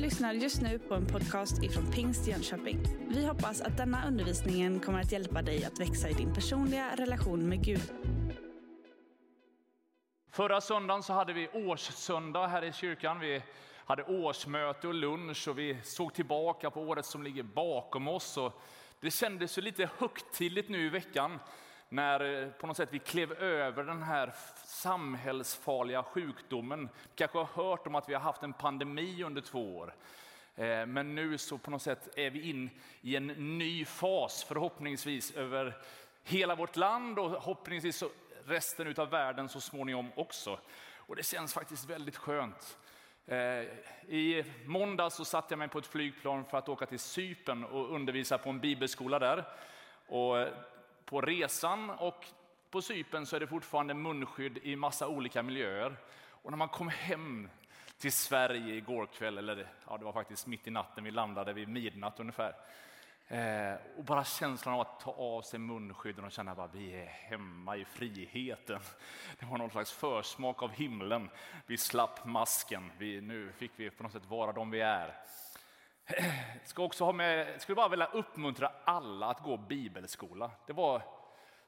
lyssnar just nu på en podcast ifrån Pingst Jönköping. Vi hoppas att denna undervisning kommer att hjälpa dig att växa i din personliga relation med Gud. Förra söndagen så hade vi årssöndag här i kyrkan. Vi hade årsmöte och lunch och vi såg tillbaka på året som ligger bakom oss. Och det kändes ju lite högtidligt nu i veckan när eh, på något sätt vi klev över den här samhällsfarliga sjukdomen. Kanske har hört om att vi har haft en pandemi under två år. Eh, men nu så på något sätt är vi in i en ny fas, förhoppningsvis över hela vårt land och förhoppningsvis resten av världen så småningom också. Och det känns faktiskt väldigt skönt. Eh, I måndag så satte jag mig på ett flygplan för att åka till Sypen och undervisa på en bibelskola där. Och på resan och på Sypen så är det fortfarande munskydd i massa olika miljöer. Och när man kom hem till Sverige igår kväll, eller ja, det var faktiskt mitt i natten, vi landade vid midnatt ungefär. Eh, och bara känslan av att ta av sig munskydden och känna att vi är hemma i friheten. Det var någon slags försmak av himlen. Vi slapp masken, vi, nu fick vi på något sätt vara de vi är. Ska också ha med, skulle bara vilja uppmuntra alla att gå bibelskola. Det var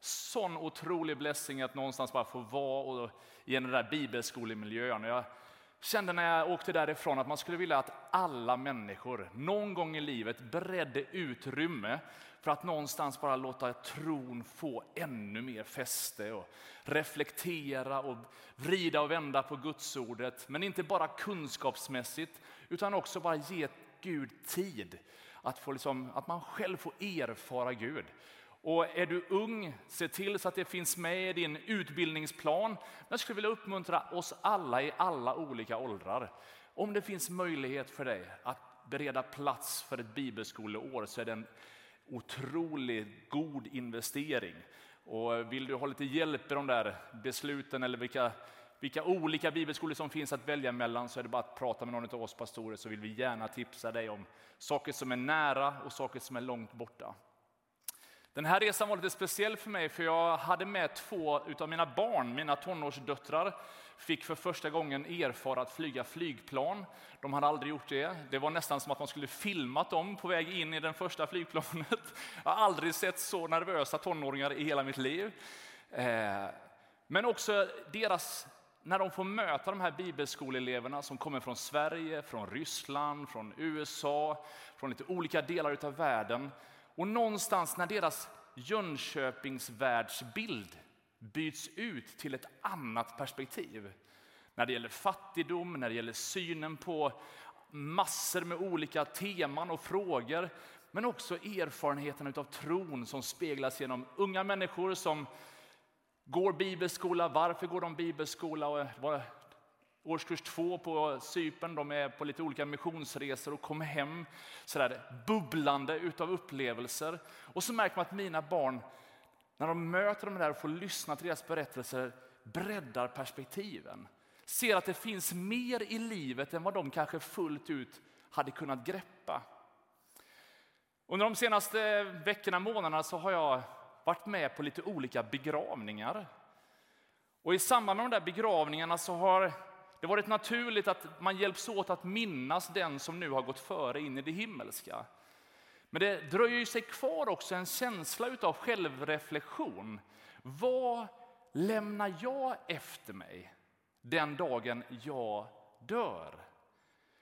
sån otrolig blessing att någonstans bara få vara i den där bibelskolemiljön. Jag kände när jag åkte därifrån att man skulle vilja att alla människor någon gång i livet beredde utrymme för att någonstans bara låta tron få ännu mer fäste och reflektera och vrida och vända på gudsordet. Men inte bara kunskapsmässigt utan också bara ge Gud tid. Att, få liksom, att man själv får erfara Gud. Och är du ung, se till så att det finns med i din utbildningsplan. Jag skulle vilja uppmuntra oss alla i alla olika åldrar. Om det finns möjlighet för dig att bereda plats för ett bibelskoleår så är det en otroligt god investering. Och vill du ha lite hjälp i de där besluten eller vilka, vilka olika bibelskolor som finns att välja mellan så är det bara att prata med någon av oss pastorer så vill vi gärna tipsa dig om saker som är nära och saker som är långt borta. Den här resan var lite speciell för mig för jag hade med två av mina barn, mina tonårsdöttrar, fick för första gången erfara att flyga flygplan. De hade aldrig gjort det. Det var nästan som att man skulle filmat dem på väg in i det första flygplanet. Jag har aldrig sett så nervösa tonåringar i hela mitt liv. Eh, men också deras när de får möta de här bibelskoleeleverna som kommer från Sverige, från Ryssland, från USA, från lite olika delar av världen och någonstans när deras Jönköpings världsbild byts ut till ett annat perspektiv. När det gäller fattigdom, när det gäller synen på massor med olika teman och frågor. Men också erfarenheten av tron som speglas genom unga människor som går bibelskola. Varför går de bibelskola? Och årskurs två på Sypen. De är på lite olika missionsresor och kommer hem sådär bubblande utav upplevelser. Och så märker man att mina barn, när de möter dem där och får lyssna till deras berättelser, breddar perspektiven. Ser att det finns mer i livet än vad de kanske fullt ut hade kunnat greppa. Under de senaste veckorna, månaderna så har jag varit med på lite olika begravningar. Och I samband med de där begravningarna så har det varit naturligt att man hjälps åt att minnas den som nu har gått före in i det himmelska. Men det dröjer sig kvar också en känsla av självreflektion. Vad lämnar jag efter mig den dagen jag dör?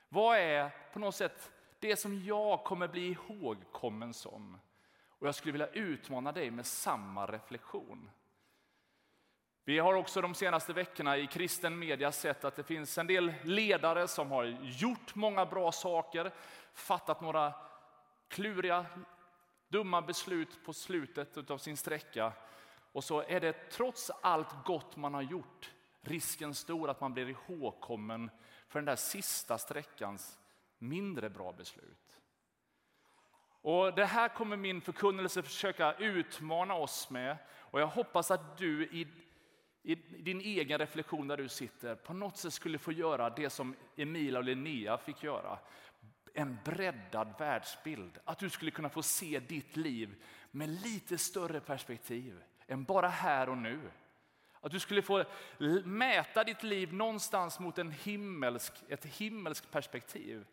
Vad är på något sätt det som jag kommer bli ihågkommen som? Och jag skulle vilja utmana dig med samma reflektion. Vi har också de senaste veckorna i kristen media sett att det finns en del ledare som har gjort många bra saker, fattat några kluriga, dumma beslut på slutet av sin sträcka. Och så är det trots allt gott man har gjort risken stor att man blir ihågkommen för den där sista sträckans mindre bra beslut. Och Det här kommer min förkunnelse försöka utmana oss med och jag hoppas att du i i din egen reflektion där du sitter på något sätt skulle få göra det som Emilia och Linnea fick göra. En breddad världsbild. Att du skulle kunna få se ditt liv med lite större perspektiv än bara här och nu. Att du skulle få mäta ditt liv någonstans mot en himmelsk, ett himmelskt perspektiv.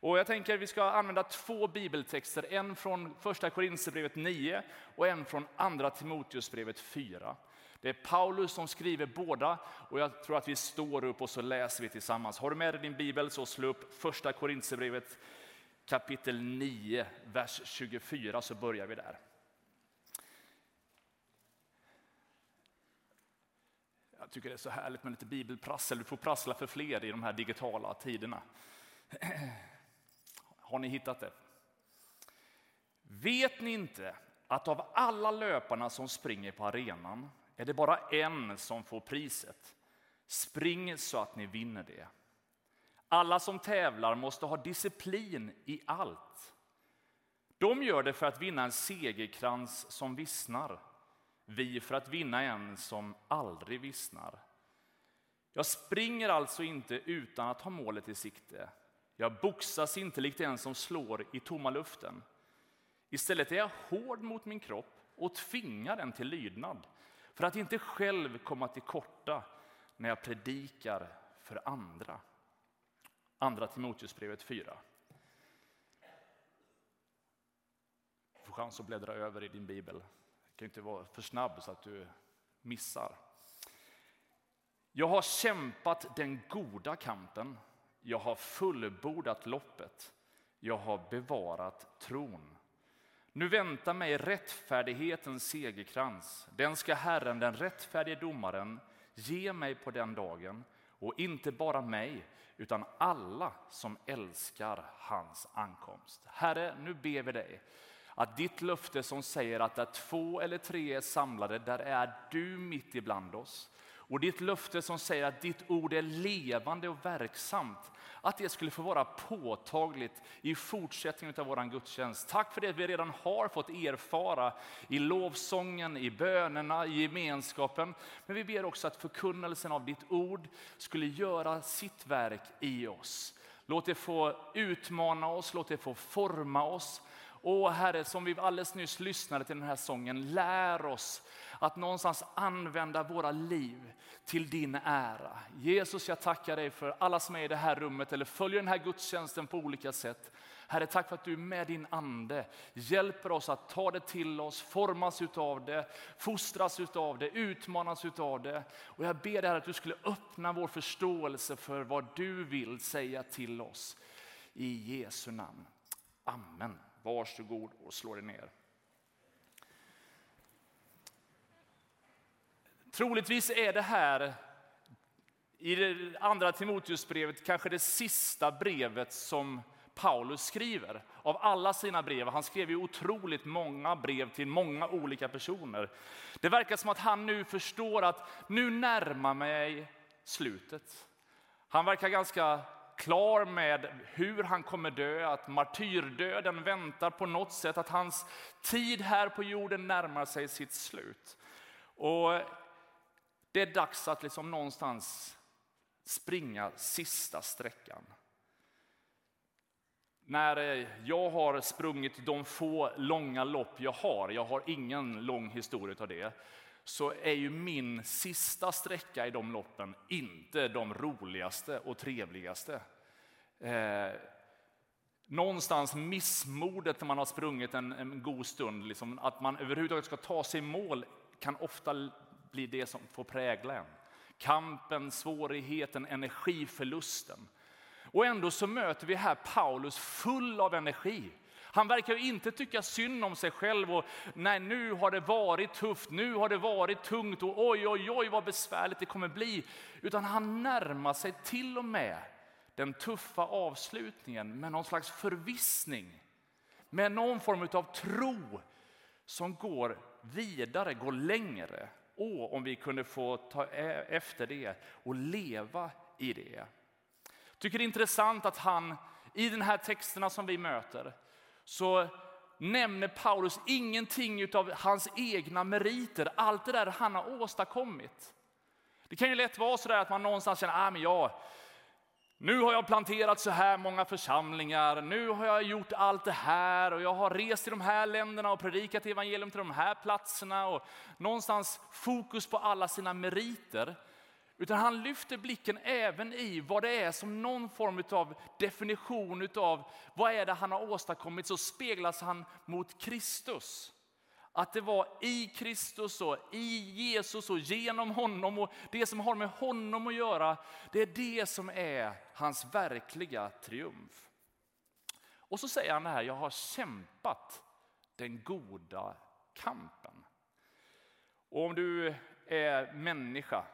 Och jag tänker att vi ska använda två bibeltexter, en från första Korinthierbrevet 9 och en från andra Timoteusbrevet 4. Det är Paulus som skriver båda och jag tror att vi står upp och så läser vi tillsammans. Har du med dig din bibel så slå upp första Korinthierbrevet kapitel 9, vers 24 så börjar vi där. Jag tycker det är så härligt med lite bibelprassel. Du får prassla för fler i de här digitala tiderna. Har ni hittat det? Vet ni inte att av alla löparna som springer på arenan är det bara en som får priset? Spring så att ni vinner det. Alla som tävlar måste ha disciplin i allt. De gör det för att vinna en segerkrans som vissnar. Vi för att vinna en som aldrig vissnar. Jag springer alltså inte utan att ha målet i sikte. Jag boxas inte likt en som slår i tomma luften. Istället är jag hård mot min kropp och tvingar den till lydnad för att inte själv komma till korta när jag predikar för andra. Andra Timoteusbrevet 4. Du får chans att bläddra över i din bibel. Du kan inte vara för snabb så att du missar. Jag har kämpat den goda kampen. Jag har fullbordat loppet. Jag har bevarat tron. Nu väntar mig rättfärdighetens segerkrans. Den ska Herren, den rättfärdige domaren, ge mig på den dagen och inte bara mig, utan alla som älskar hans ankomst. Herre, nu ber vi dig att ditt löfte som säger att där två eller tre är samlade, där är du mitt ibland oss. Och ditt löfte som säger att ditt ord är levande och verksamt, att det skulle få vara påtagligt i fortsättningen av vår gudstjänst. Tack för det vi redan har fått erfara i lovsången, i bönerna, i gemenskapen. Men vi ber också att förkunnelsen av ditt ord skulle göra sitt verk i oss. Låt det få utmana oss, låt det få forma oss. Åh Herre, som vi alldeles nyss lyssnade till den här sången, lär oss att någonstans använda våra liv till din ära. Jesus, jag tackar dig för alla som är i det här rummet eller följer den här gudstjänsten på olika sätt. Herre, tack för att du med din ande hjälper oss att ta det till oss, formas utav det, fostras utav det, utmanas utav det. Och jag ber dig att du skulle öppna vår förståelse för vad du vill säga till oss. I Jesu namn. Amen. Varsågod och slå dig ner. Troligtvis är det här i det andra Timoteusbrevet kanske det sista brevet som Paulus skriver av alla sina brev. Han skrev ju otroligt många brev till många olika personer. Det verkar som att han nu förstår att nu närmar mig slutet. Han verkar ganska klar med hur han kommer dö, att martyrdöden väntar på något sätt, att hans tid här på jorden närmar sig sitt slut. Och det är dags att liksom någonstans springa sista sträckan. När jag har sprungit de få långa lopp jag har, jag har ingen lång historia av det, så är ju min sista sträcka i de loppen inte de roligaste och trevligaste. Eh, någonstans missmodet när man har sprungit en, en god stund, liksom, att man överhuvudtaget ska ta sig i mål kan ofta bli det som får prägla en. Kampen, svårigheten, energiförlusten. Och ändå så möter vi här Paulus full av energi. Han verkar inte tycka synd om sig själv och nej, nu har det varit tufft, nu har det varit tungt och oj, oj, oj vad besvärligt det kommer bli. Utan han närmar sig till och med den tuffa avslutningen med någon slags förvissning. Med någon form av tro som går vidare, går längre. Åh, om vi kunde få ta efter det och leva i det. Jag tycker det är intressant att han i den här texterna som vi möter så nämner Paulus ingenting av hans egna meriter, allt det där han har åstadkommit. Det kan ju lätt vara så att man någonstans känner, ah, men jag, nu har jag planterat så här många församlingar, nu har jag gjort allt det här och jag har rest till de här länderna och predikat evangelium till de här platserna och någonstans fokus på alla sina meriter Utan han lyfter blicken även i vad det är som någon form av definition av vad är det han har åstadkommit. Så speglas han mot Kristus. Att det var i Kristus och i Jesus och genom honom och det som har med honom att göra. Det är det som är hans verkliga triumf. Och så säger han det här, jag har kämpat den goda kampen. Och om du är människa,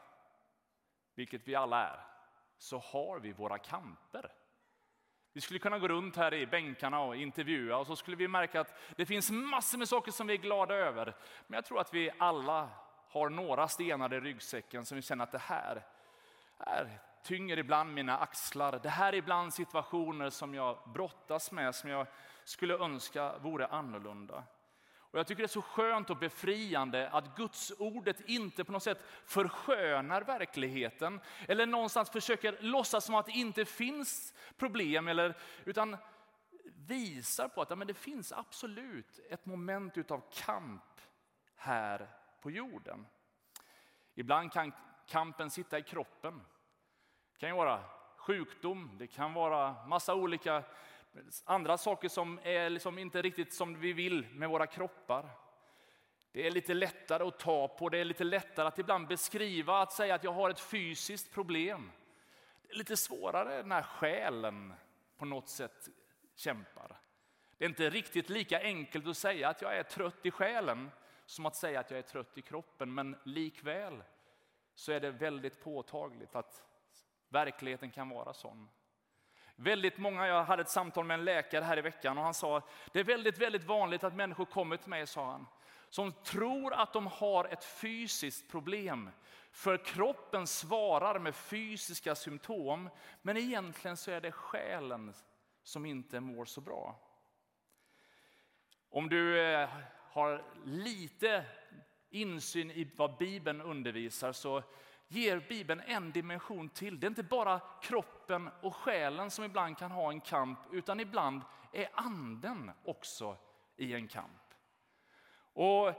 vilket vi alla är, så har vi våra kamper. Vi skulle kunna gå runt här i bänkarna och intervjua och så skulle vi märka att det finns massor med saker som vi är glada över. Men jag tror att vi alla har några stenar i ryggsäcken som vi känner att det här är tynger ibland mina axlar. Det här är ibland situationer som jag brottas med, som jag skulle önska vore annorlunda. Och jag tycker det är så skönt och befriande att Guds ordet inte på något sätt förskönar verkligheten eller någonstans försöker låtsas som att det inte finns problem, eller, utan visar på att ja, men det finns absolut ett moment av kamp här på jorden. Ibland kan kampen sitta i kroppen. Det kan ju vara sjukdom, det kan vara massa olika andra saker som är liksom inte riktigt som vi vill med våra kroppar. Det är lite lättare att ta på, det är lite lättare att ibland beskriva, att säga att jag har ett fysiskt problem. Det är lite svårare när själen på något sätt kämpar. Det är inte riktigt lika enkelt att säga att jag är trött i själen som att säga att jag är trött i kroppen, men likväl så är det väldigt påtagligt att verkligheten kan vara sån. Väldigt många, jag hade ett samtal med en läkare här i veckan och han sa att det är väldigt, väldigt vanligt att människor kommer till mig, sa han, som tror att de har ett fysiskt problem. För kroppen svarar med fysiska symptom, men egentligen så är det själen som inte mår så bra. Om du eh, har lite insyn i vad Bibeln undervisar så ger Bibeln en dimension till. Det är inte bara kroppen och själen som ibland kan ha en kamp, utan ibland är anden också i en kamp. Och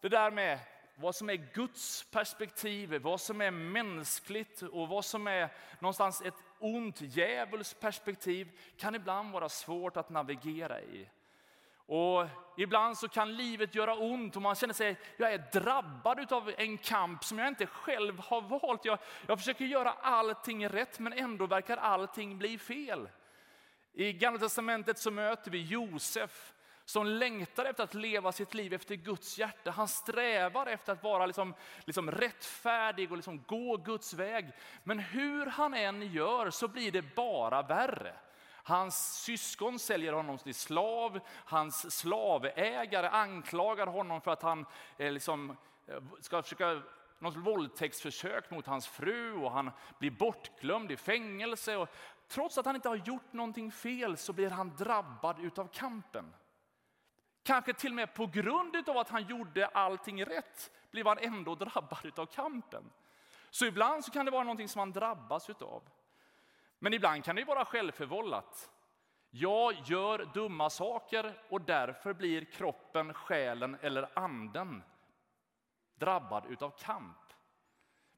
det där med vad som är Guds perspektiv, vad som är mänskligt och vad som är någonstans ett ont djävuls perspektiv kan ibland vara svårt att navigera i. Och ibland så kan livet göra ont och man känner sig, jag är drabbad av en kamp som jag inte själv har valt. Jag, jag försöker göra allting rätt men ändå verkar allting bli fel. I Gamla Testamentet så möter vi Josef som längtar efter att leva sitt liv efter Guds hjärta. Han strävar efter att vara liksom, liksom rättfärdig och liksom gå Guds väg. Men hur han än gör så blir det bara värre. Hans syskon säljer honom till slav. Hans slavägare anklagar honom för att han eh, liksom, eh, ska försöka något våldtäktsförsök mot hans fru och han blir bortglömd i fängelse. Och trots att han inte har gjort någonting fel så blir han drabbad utav kampen. Kanske till och med på grund av att han gjorde allting rätt blev han ändå drabbad utav kampen. Så ibland så kan det vara någonting som man drabbas utav. Men ibland kan det vara självförvållat. Jag gör dumma saker och därför blir kroppen, själen eller anden drabbad utav kamp.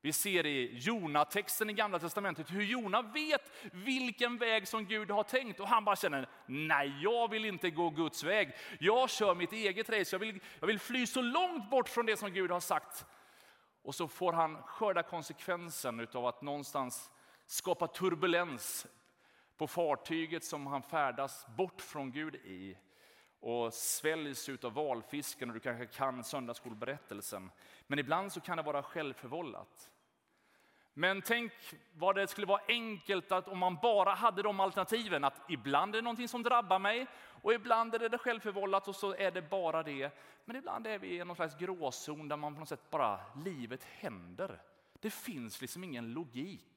Vi ser i Jona-texten i Gamla Testamentet hur Jona vet vilken väg som Gud har tänkt och han bara känner, nej jag vill inte gå Guds väg. Jag kör mitt eget race, jag vill, jag vill fly så långt bort från det som Gud har sagt. Och så får han skörda konsekvensen av att någonstans skapa turbulens på fartyget som han färdas bort från Gud i och sväljs av valfisken och du kanske kan söndagsskolberättelsen. Men ibland så kan det vara självförvållat. Men tänk vad det skulle vara enkelt att om man bara hade de alternativen. Att ibland är det någonting som drabbar mig och ibland är det självförvållat och så är det bara det. Men ibland är vi i någon slags gråzon där man på något sätt bara, livet händer. Det finns liksom ingen logik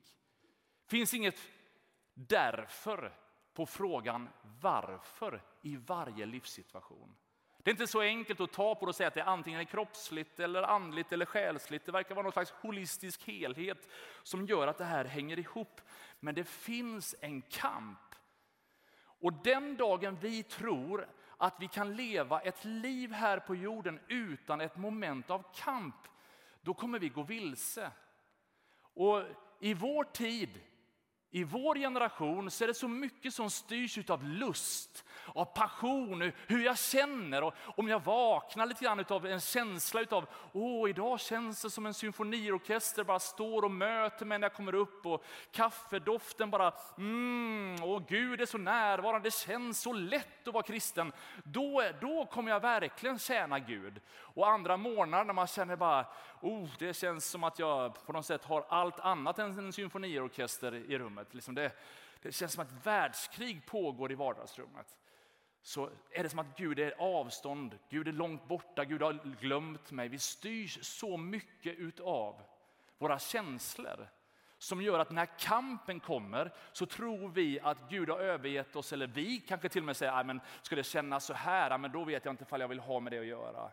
finns inget därför på frågan varför i varje livssituation. Det är inte så enkelt att ta på det och säga att det är antingen kroppsligt, eller andligt eller själsligt. Det verkar vara någon slags holistisk helhet som gör att det här hänger ihop. Men det finns en kamp. Och den dagen vi tror att vi kan leva ett liv här på jorden utan ett moment av kamp, då kommer vi gå vilse. Och i vår tid, i vår generation, så är det så mycket som styrs av lust, av passion, hur jag känner. Och om jag vaknar lite grann av en känsla av, åh, idag känns det som en symfoniorkester bara står och möter mig när jag kommer upp. Och kaffedoften bara, mm, åh Gud är så närvarande, det känns så lätt att vara kristen. Då, då kommer jag verkligen tjäna Gud. Och andra morgnar när man känner bara, oh, det känns som att jag på något sätt har allt annat än en symfoniorkester i rummet. Liksom det, det känns som att världskrig pågår i vardagsrummet. Så är det som att Gud är avstånd, Gud är långt borta, Gud har glömt mig. Vi styrs så mycket utav våra känslor som gör att när kampen kommer så tror vi att Gud har övergett oss. Eller vi kanske till och med säger, men ska det kännas så här, men då vet jag inte ifall jag vill ha med det att göra.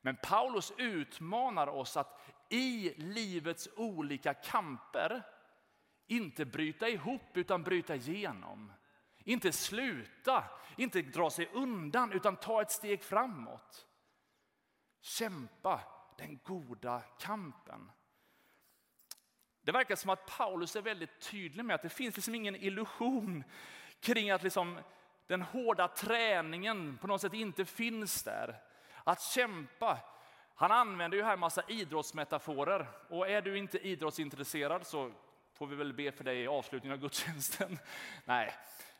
Men Paulus utmanar oss att i livets olika kamper inte bryta ihop utan bryta igenom. Inte sluta, inte dra sig undan utan ta ett steg framåt. Kämpa den goda kampen. Det verkar som att Paulus är väldigt tydlig med att det finns liksom ingen illusion kring att liksom den hårda träningen på något sätt inte finns där. Att kämpa. Han använder ju här massa idrottsmetaforer och är du inte idrottsintresserad så får vi väl be för dig i avslutningen av gudstjänsten. Nej,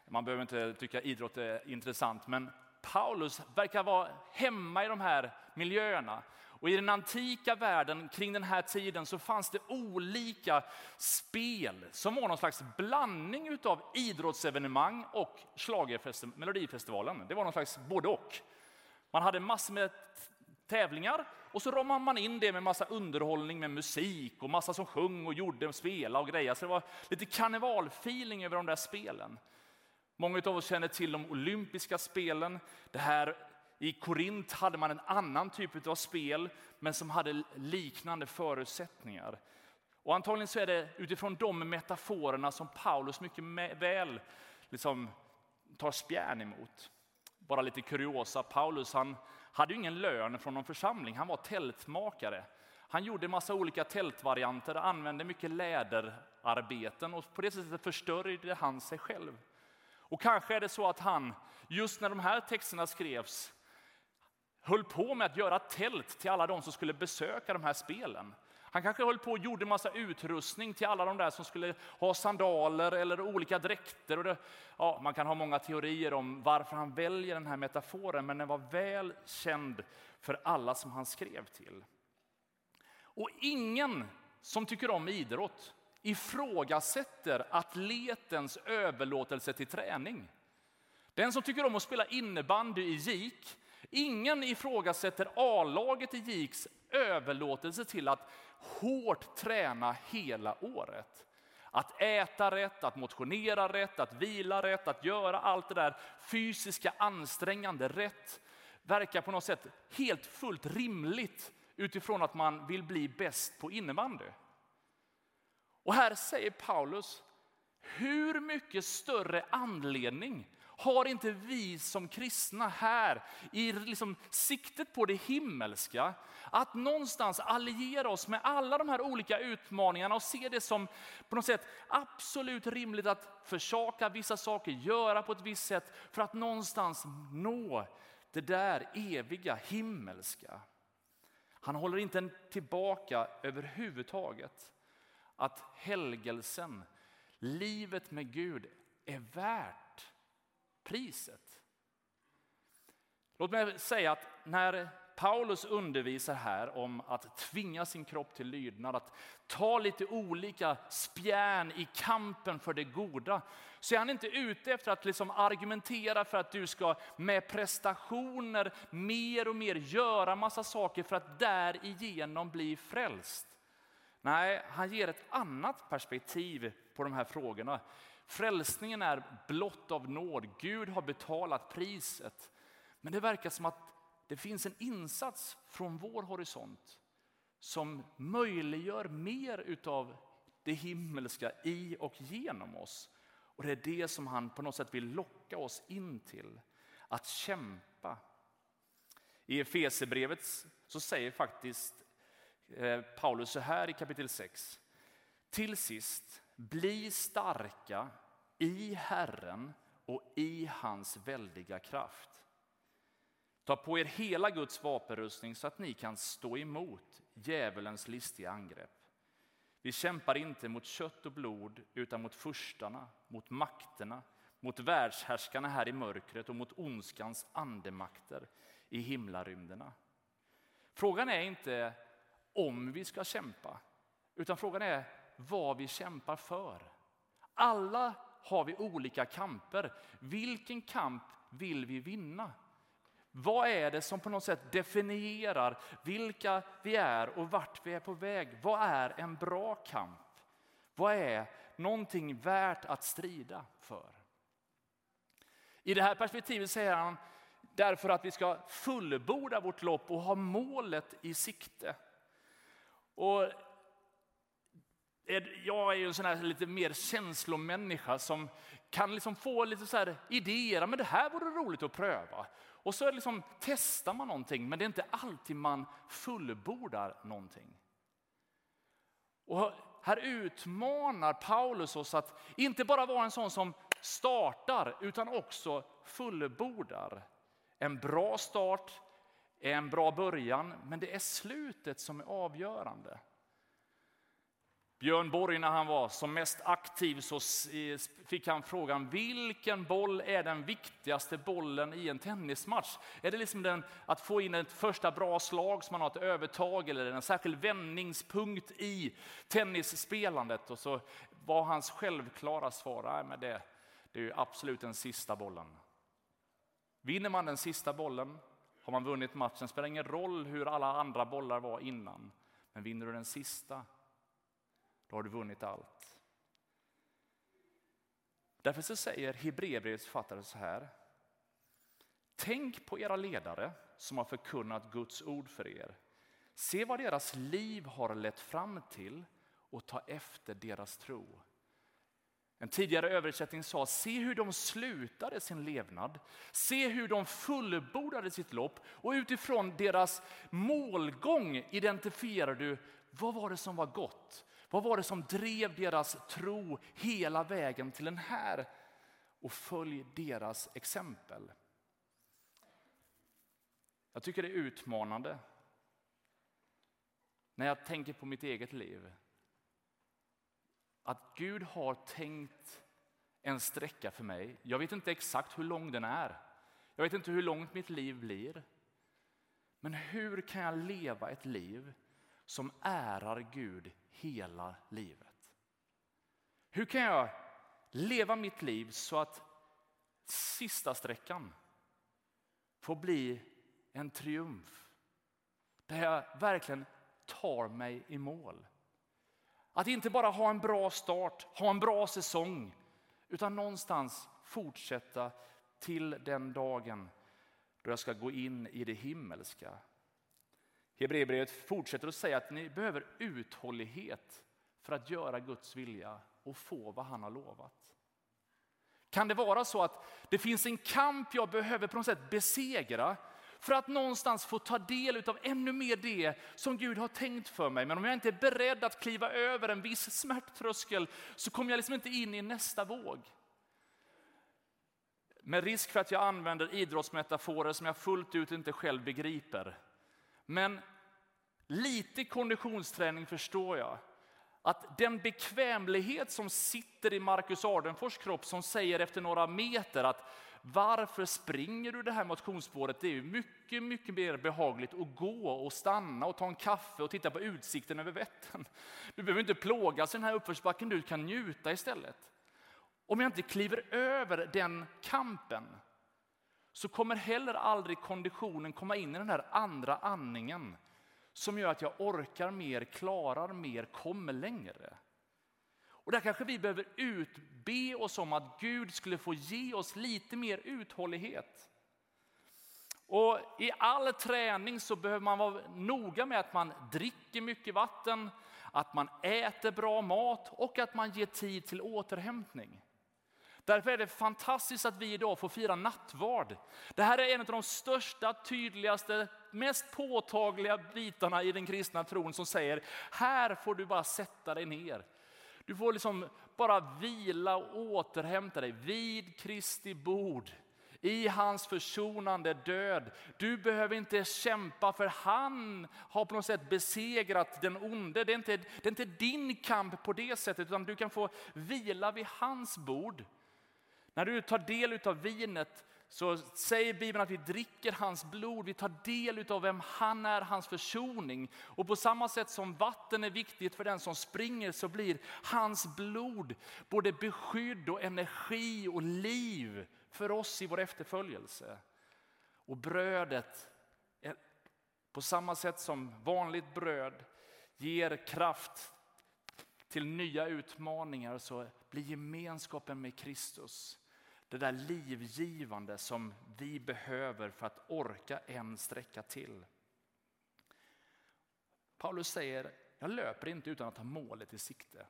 man behöver inte tycka idrott är intressant, men Paulus verkar vara hemma i de här miljöerna. Och I den antika världen kring den här tiden så fanns det olika spel som var någon slags blandning av idrottsevenemang och Melodifestivalen. Det var någon slags både och. Man hade massor med tävlingar och så ramade man in det med massa underhållning med musik och massa som sjöng och gjorde och spelade och grejer. Så det var lite karnevalfeeling över de där spelen. Många av oss känner till de olympiska spelen. Det här, I Korint hade man en annan typ av spel, men som hade liknande förutsättningar. Och antagligen så är det utifrån de metaforerna som Paulus mycket väl liksom tar spjärn emot. Bara lite kuriosa, Paulus han hade ju ingen lön från någon församling, han var tältmakare. Han gjorde en massa olika tältvarianter, använde mycket läderarbeten och på det sättet förstörde han sig själv. Och kanske är det så att han, just när de här texterna skrevs, höll på med att göra tält till alla de som skulle besöka de här spelen. Han kanske höll på och gjorde massa utrustning till alla de där som skulle ha sandaler eller olika dräkter. Och det, ja, man kan ha många teorier om varför han väljer den här metaforen, men den var väl känd för alla som han skrev till. Och ingen som tycker om idrott ifrågasätter atletens överlåtelse till träning. Den som tycker om att spela innebandy i GIK, ingen ifrågasätter A-laget i GIKs överlåtelse till att hårt träna hela året. Att äta rätt, att motionera rätt, att vila rätt, att göra allt det där fysiska ansträngande rätt verkar på något sätt helt fullt rimligt utifrån att man vill bli bäst på innebandy. Och här säger Paulus, hur mycket större anledning har inte vi som kristna här i liksom siktet på det himmelska att någonstans alliera oss med alla de här olika utmaningarna och se det som på något sätt absolut rimligt att försaka vissa saker, göra på ett visst sätt för att någonstans nå det där eviga himmelska. Han håller inte tillbaka överhuvudtaget att helgelsen, livet med Gud, är värt priset. Låt mig säga att när Paulus undervisar här om att tvinga sin kropp till lydnad, att ta lite olika spjärn i kampen för det goda, så är han inte ute efter att liksom argumentera för att du ska med prestationer mer och mer göra massa saker för att därigenom bli frälst. Nej, han ger ett annat perspektiv på de här frågorna. Frälsningen är blott av nåd. Gud har betalat priset. Men det verkar som att det finns en insats från vår horisont som möjliggör mer utav det himmelska i och genom oss. Och det är det som han på något sätt vill locka oss in till. Att kämpa. I Efesebrevet så säger faktiskt Eh, Paulus så här i kapitel 6. Till sist, bli starka i Herren och i hans väldiga kraft. Ta på er hela Guds vapenrustning så att ni kan stå emot djävulens listiga angrepp. Vi kämpar inte mot kött och blod utan mot furstarna, mot makterna, mot världshärskarna här i mörkret och mot ondskans andemakter i himlarymderna. Frågan är inte om vi ska kämpa, utan frågan är vad vi kämpar för. Alla har vi olika kamper. Vilken kamp vill vi vinna? Vad är det som på något sätt definierar vilka vi är och vart vi är på väg? Vad är en bra kamp? Vad är någonting värt att strida för? I det här perspektivet säger han därför att vi ska fullborda vårt lopp och ha målet i sikte. Och jag är ju en sån här lite mer känslomänniska som kan liksom få lite så här idéer, men det här vore roligt att pröva. Och så liksom testar man någonting, men det är inte alltid man fullbordar någonting. Och här utmanar Paulus oss att inte bara vara en sån som startar, utan också fullbordar. En bra start är en bra början, men det är slutet som är avgörande. Björn Borg när han var som mest aktiv så fick han frågan vilken boll är den viktigaste bollen i en tennismatch? Är det liksom den, att få in ett första bra slag så man har ett övertag eller en särskild vändningspunkt i tennisspelandet? Och så var hans självklara svar, nej men det, det är ju absolut den sista bollen. Vinner man den sista bollen har man vunnit matchen. Det spelar ingen roll hur alla andra bollar var innan. Men vinner du den sista då har du vunnit allt. Därför så säger Hebreerbrevets författare så här. Tänk på era ledare som har förkunnat Guds ord för er. Se vad deras liv har lett fram till och ta efter deras tro. En tidigare översättning sa, se hur de slutade sin levnad, se hur de fullbordade sitt lopp och utifrån deras målgång identifierar du vad var det som var gott? Vad var det som drev deras tro hela vägen till den här? Och följ deras exempel. Jag tycker det är utmanande när jag tänker på mitt eget liv. Att Gud har tänkt en sträcka för mig. Jag vet inte exakt hur lång den är. Jag vet inte hur långt mitt liv blir. Men hur kan jag leva ett liv som ärar Gud hela livet. Hur kan jag leva mitt liv så att sista sträckan får bli en triumf? Där jag verkligen tar mig i mål. Att inte bara ha en bra start, ha en bra säsong, utan någonstans fortsätta till den dagen då jag ska gå in i det himmelska Hebreerbrevet fortsätter att säga att ni behöver uthållighet för att göra Guds vilja och få vad han har lovat. Kan det vara så att det finns en kamp jag behöver på något sätt besegra för att någonstans få ta del av ännu mer det som Gud har tänkt för mig. Men om jag inte är beredd att kliva över en viss smärttröskel så kommer jag liksom inte in i nästa våg. Med risk för att jag använder idrottsmetaforer som jag fullt ut inte själv begriper. Men lite konditionsträning förstår jag. Att den bekvämlighet som sitter i Marcus Ardenfors kropp som säger efter några meter att varför springer du det här motionsspåret? Det är ju mycket, mycket mer behagligt att gå och stanna och ta en kaffe och titta på utsikten över Vättern. Du behöver inte plågas i den här uppförsbacken, du kan njuta istället. Om jag inte kliver över den kampen så kommer heller aldrig konditionen komma in i den här andra andningen som gör att jag orkar mer, klarar mer, kommer längre. Och där kanske vi behöver utbe oss om att Gud skulle få ge oss lite mer uthållighet. Och I all träning så behöver man vara noga med att man dricker mycket vatten, att man äter bra mat och att man ger tid till återhämtning. Därför är det fantastiskt att vi idag får fira nattvard. Det här är en av de största, tydligaste, mest påtagliga bitarna i den kristna tron som säger, här får du bara sätta dig ner. Du får liksom bara vila och återhämta dig vid Kristi bord i hans försonande död. Du behöver inte kämpa för han har på något sätt besegrat den onde. Det är inte, det är inte din kamp på det sättet utan du kan få vila vid hans bord. När du tar del av vinet så säger Bibeln att vi dricker hans blod, vi tar del av vem han är, hans försoning. Och på samma sätt som vatten är viktigt för den som springer så blir hans blod både beskydd och energi och liv för oss i vår efterföljelse. Och brödet, på samma sätt som vanligt bröd ger kraft till nya utmaningar så blir gemenskapen med Kristus det där livgivande som vi behöver för att orka en sträcka till. Paulus säger, jag löper inte utan att ha målet i sikte.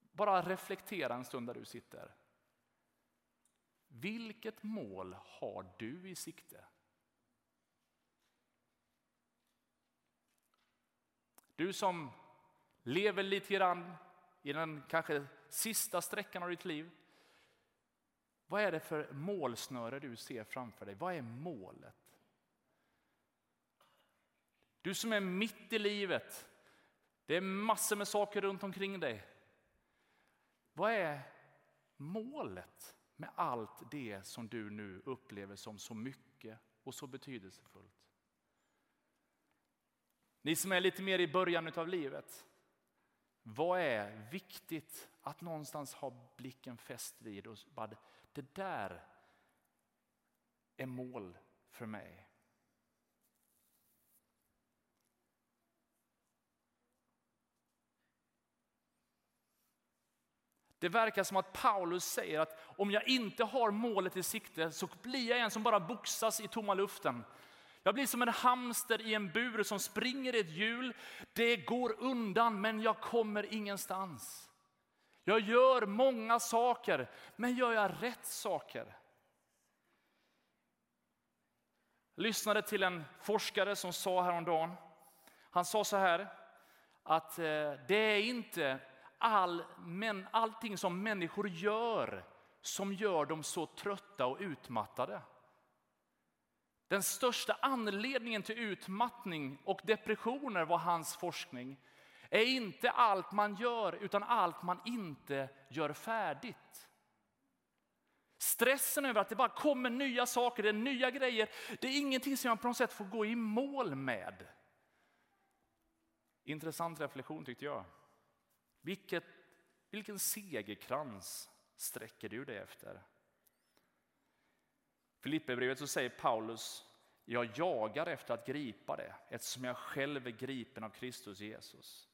Bara reflektera en stund där du sitter. Vilket mål har du i sikte? Du som lever lite grann i den kanske sista sträckan av ditt liv. Vad är det för målsnöre du ser framför dig? Vad är målet? Du som är mitt i livet, det är massor med saker runt omkring dig. Vad är målet med allt det som du nu upplever som så mycket och så betydelsefullt? Ni som är lite mer i början av livet, vad är viktigt att någonstans ha blicken fäst vid? Och bara, det där är mål för mig. Det verkar som att Paulus säger att om jag inte har målet i sikte så blir jag en som bara boxas i tomma luften. Jag blir som en hamster i en bur som springer i ett hjul. Det går undan men jag kommer ingenstans. Jag gör många saker, men gör jag rätt saker? Jag lyssnade till en forskare som sa häromdagen, han sa så här, att eh, det är inte all, men, allting som människor gör som gör dem så trötta och utmattade. Den största anledningen till utmattning och depressioner var hans forskning är inte allt man gör utan allt man inte gör färdigt. Stressen över att det bara kommer nya saker, det är nya grejer. Det är ingenting som jag på något sätt får gå i mål med. Intressant reflektion tyckte jag. Vilket, vilken segerkrans sträcker du dig efter? Filipperbrevet så säger Paulus, jag jagar efter att gripa det eftersom jag själv är gripen av Kristus Jesus.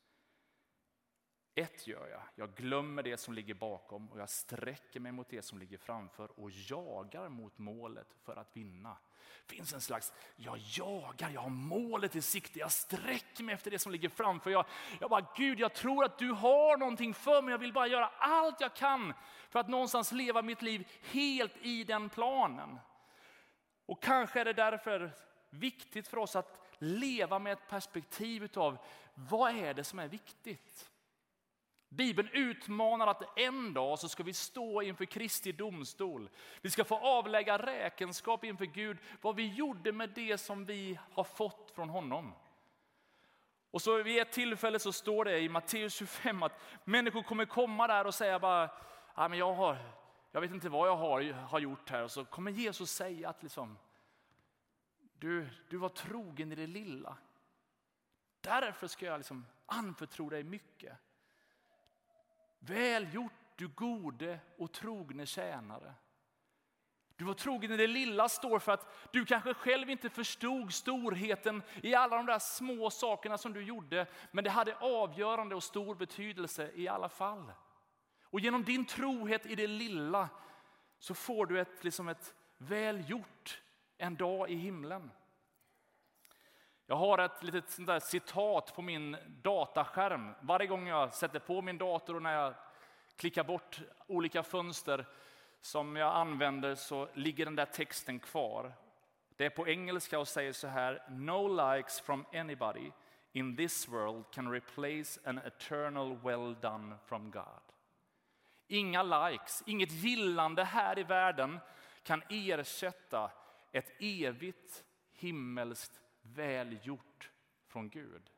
Ett gör jag, jag glömmer det som ligger bakom och jag sträcker mig mot det som ligger framför och jagar mot målet för att vinna. Det finns en slags, jag jagar, jag har målet i sikte, jag sträcker mig efter det som ligger framför. Jag, jag bara, Gud jag tror att du har någonting för mig, jag vill bara göra allt jag kan för att någonstans leva mitt liv helt i den planen. Och kanske är det därför viktigt för oss att leva med ett perspektiv av vad är det som är viktigt? Bibeln utmanar att en dag så ska vi stå inför Kristi domstol. Vi ska få avlägga räkenskap inför Gud vad vi gjorde med det som vi har fått från honom. Och så vid ett tillfälle så står det i Matteus 25 att människor kommer komma där och säga bara, ja, men jag, har, jag vet inte vad jag har, har gjort här. Och så kommer Jesus säga att liksom, du, du var trogen i det lilla. Därför ska jag liksom anförtro dig mycket. Väl gjort du gode och trogne tjänare. Du var trogen i det lilla står för att du kanske själv inte förstod storheten i alla de där små sakerna som du gjorde. Men det hade avgörande och stor betydelse i alla fall. Och genom din trohet i det lilla så får du ett, liksom ett väl gjort en dag i himlen. Jag har ett litet sånt där citat på min dataskärm. Varje gång jag sätter på min dator och när jag klickar bort olika fönster som jag använder så ligger den där texten kvar. Det är på engelska och säger så här. No likes from anybody in this world can replace an eternal well done from God. Inga likes, inget gillande här i världen kan ersätta ett evigt himmelskt välgjort från Gud.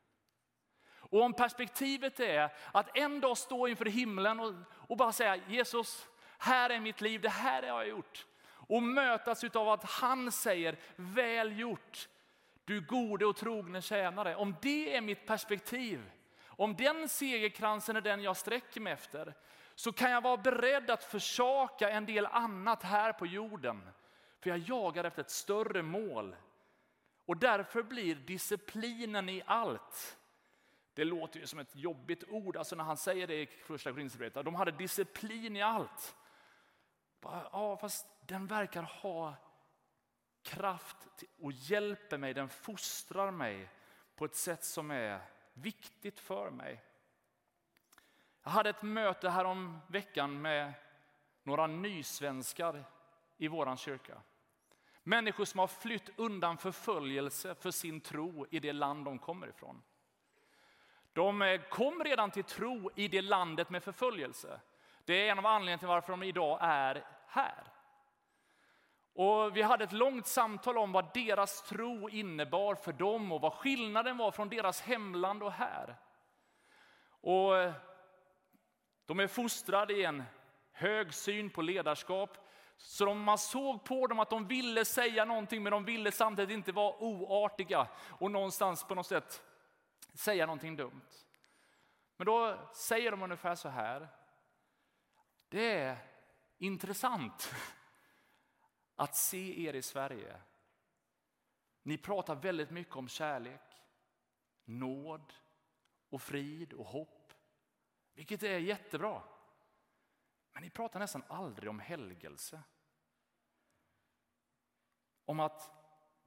Och om perspektivet är att en dag stå inför himlen och, och bara säga Jesus, här är mitt liv, det här har jag gjort. Och mötas av att han säger väl gjort, du gode och trogne tjänare. Om det är mitt perspektiv, om den segerkransen är den jag sträcker mig efter, så kan jag vara beredd att försaka en del annat här på jorden. För jag jagar efter ett större mål. Och därför blir disciplinen i allt. Det låter ju som ett jobbigt ord, alltså när han säger det i första Korinthierbrevet. De hade disciplin i allt. Ja, fast den verkar ha kraft och hjälper mig, den fostrar mig på ett sätt som är viktigt för mig. Jag hade ett möte härom veckan med några nysvenskar i vår kyrka. Människor som har flytt undan förföljelse för sin tro i det land de kommer ifrån. De eh, kom redan till tro i det landet med förföljelse. Det är en av anledningarna till varför de idag är här. Och vi hade ett långt samtal om vad deras tro innebar för dem och vad skillnaden var från deras hemland och här. Och eh, de är fostrade i en hög syn på ledarskap. Så man såg på dem att de ville säga någonting men de ville samtidigt inte vara oartiga och någonstans på något sätt säga någonting dumt. Men då säger de ungefär så här. Det är intressant att se er i Sverige. Ni pratar väldigt mycket om kärlek, nåd och frid och hopp. Vilket är jättebra. Men ni pratar nästan aldrig om helgelse. Om att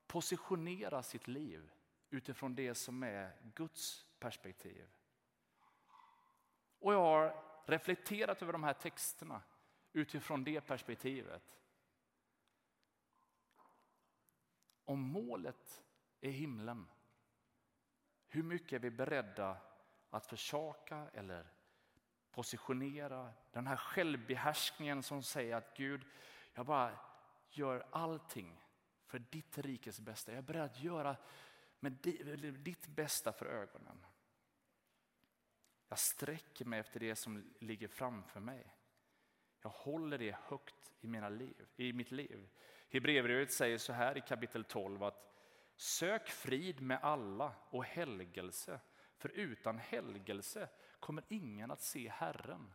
positionera sitt liv utifrån det som är Guds perspektiv. Och jag har reflekterat över de här texterna utifrån det perspektivet. Om målet är himlen, hur mycket är vi beredda att försaka eller positionera den här självbehärskningen som säger att Gud, jag bara gör allting för ditt rikes bästa. Jag är beredd att göra med ditt bästa för ögonen. Jag sträcker mig efter det som ligger framför mig. Jag håller det högt i, mina liv, i mitt liv. Hebreerbrevet säger så här i kapitel 12 att sök frid med alla och helgelse, för utan helgelse kommer ingen att se Herren.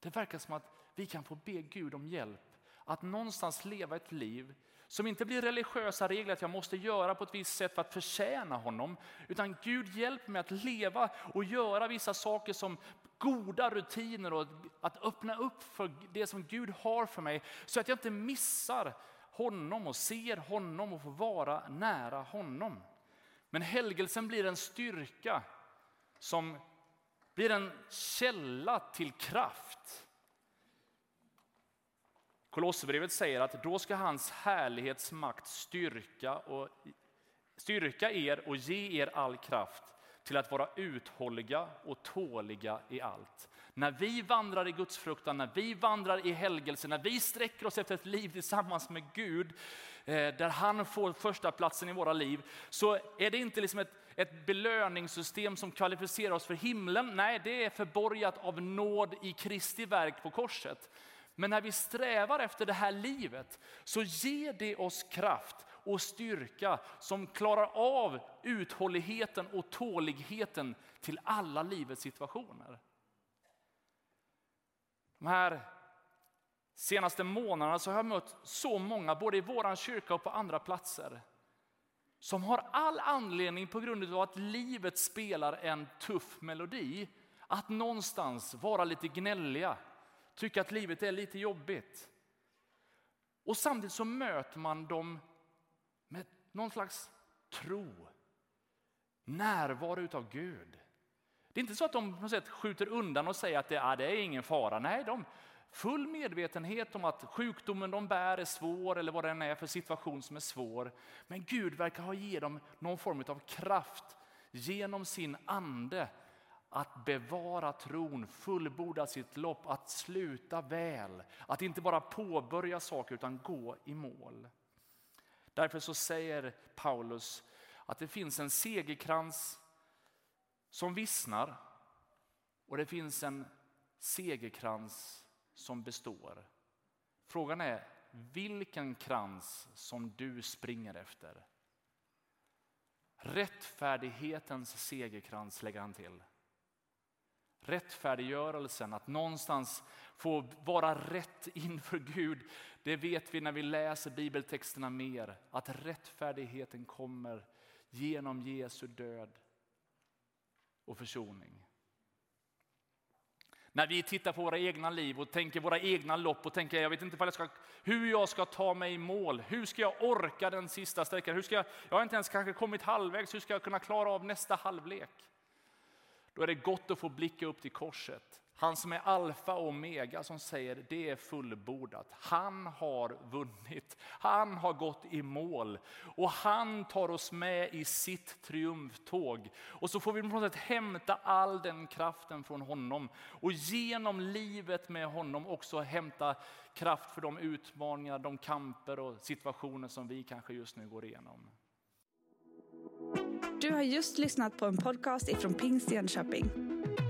Det verkar som att vi kan få be Gud om hjälp att någonstans leva ett liv som inte blir religiösa regler att jag måste göra på ett visst sätt för att förtjäna honom. Utan Gud hjälper mig att leva och göra vissa saker som goda rutiner och att öppna upp för det som Gud har för mig. Så att jag inte missar honom och ser honom och får vara nära honom. Men helgelsen blir en styrka som blir en källa till kraft. Kolosserbrevet säger att då ska hans härlighetsmakt styrka, och, styrka er och ge er all kraft till att vara uthålliga och tåliga i allt. När vi vandrar i Guds fruktan, när vi vandrar i helgelse, när vi sträcker oss efter ett liv tillsammans med Gud, Eh, där han får första platsen i våra liv, så är det inte liksom ett, ett belöningssystem som kvalificerar oss för himlen. Nej, det är förborgat av nåd i Kristi verk på korset. Men när vi strävar efter det här livet så ger det oss kraft och styrka som klarar av uthålligheten och tåligheten till alla livets situationer. De här senaste månaderna så har jag mött så många, både i vår kyrka och på andra platser, som har all anledning på grund av att livet spelar en tuff melodi, att någonstans vara lite gnälliga, tycka att livet är lite jobbigt. Och samtidigt så möter man dem med någon slags tro, närvaro utav Gud. Det är inte så att de på något sätt skjuter undan och säger att det, ah, det är ingen fara. Nej, de full medvetenhet om att sjukdomen de bär är svår eller vad den är för situation som är svår. Men Gud verkar ha ge dem någon form av kraft genom sin ande att bevara tron, fullborda sitt lopp, att sluta väl. Att inte bara påbörja saker utan gå i mål. Därför så säger Paulus att det finns en segerkrans som vissnar och det finns en segerkrans som består. Frågan är vilken krans som du springer efter. Rättfärdighetens segerkrans lägger han till. Rättfärdiggörelsen, att någonstans få vara rätt inför Gud. Det vet vi när vi läser bibeltexterna mer. Att rättfärdigheten kommer genom Jesu död och försoning. När vi tittar på våra egna liv och tänker våra egna lopp och tänker jag vet inte jag ska, hur jag ska ta mig i mål. Hur ska jag orka den sista sträckan? Hur ska jag, jag har inte ens kanske kommit halvvägs. Hur ska jag kunna klara av nästa halvlek? Då är det gott att få blicka upp till korset. Han som är alfa och omega som säger det är fullbordat. Han har vunnit. Han har gått i mål och han tar oss med i sitt triumftåg. Och så får vi på något sätt hämta all den kraften från honom och genom livet med honom också hämta kraft för de utmaningar, de kamper och situationer som vi kanske just nu går igenom. Du har just lyssnat på en podcast ifrån Pingst Jönköping.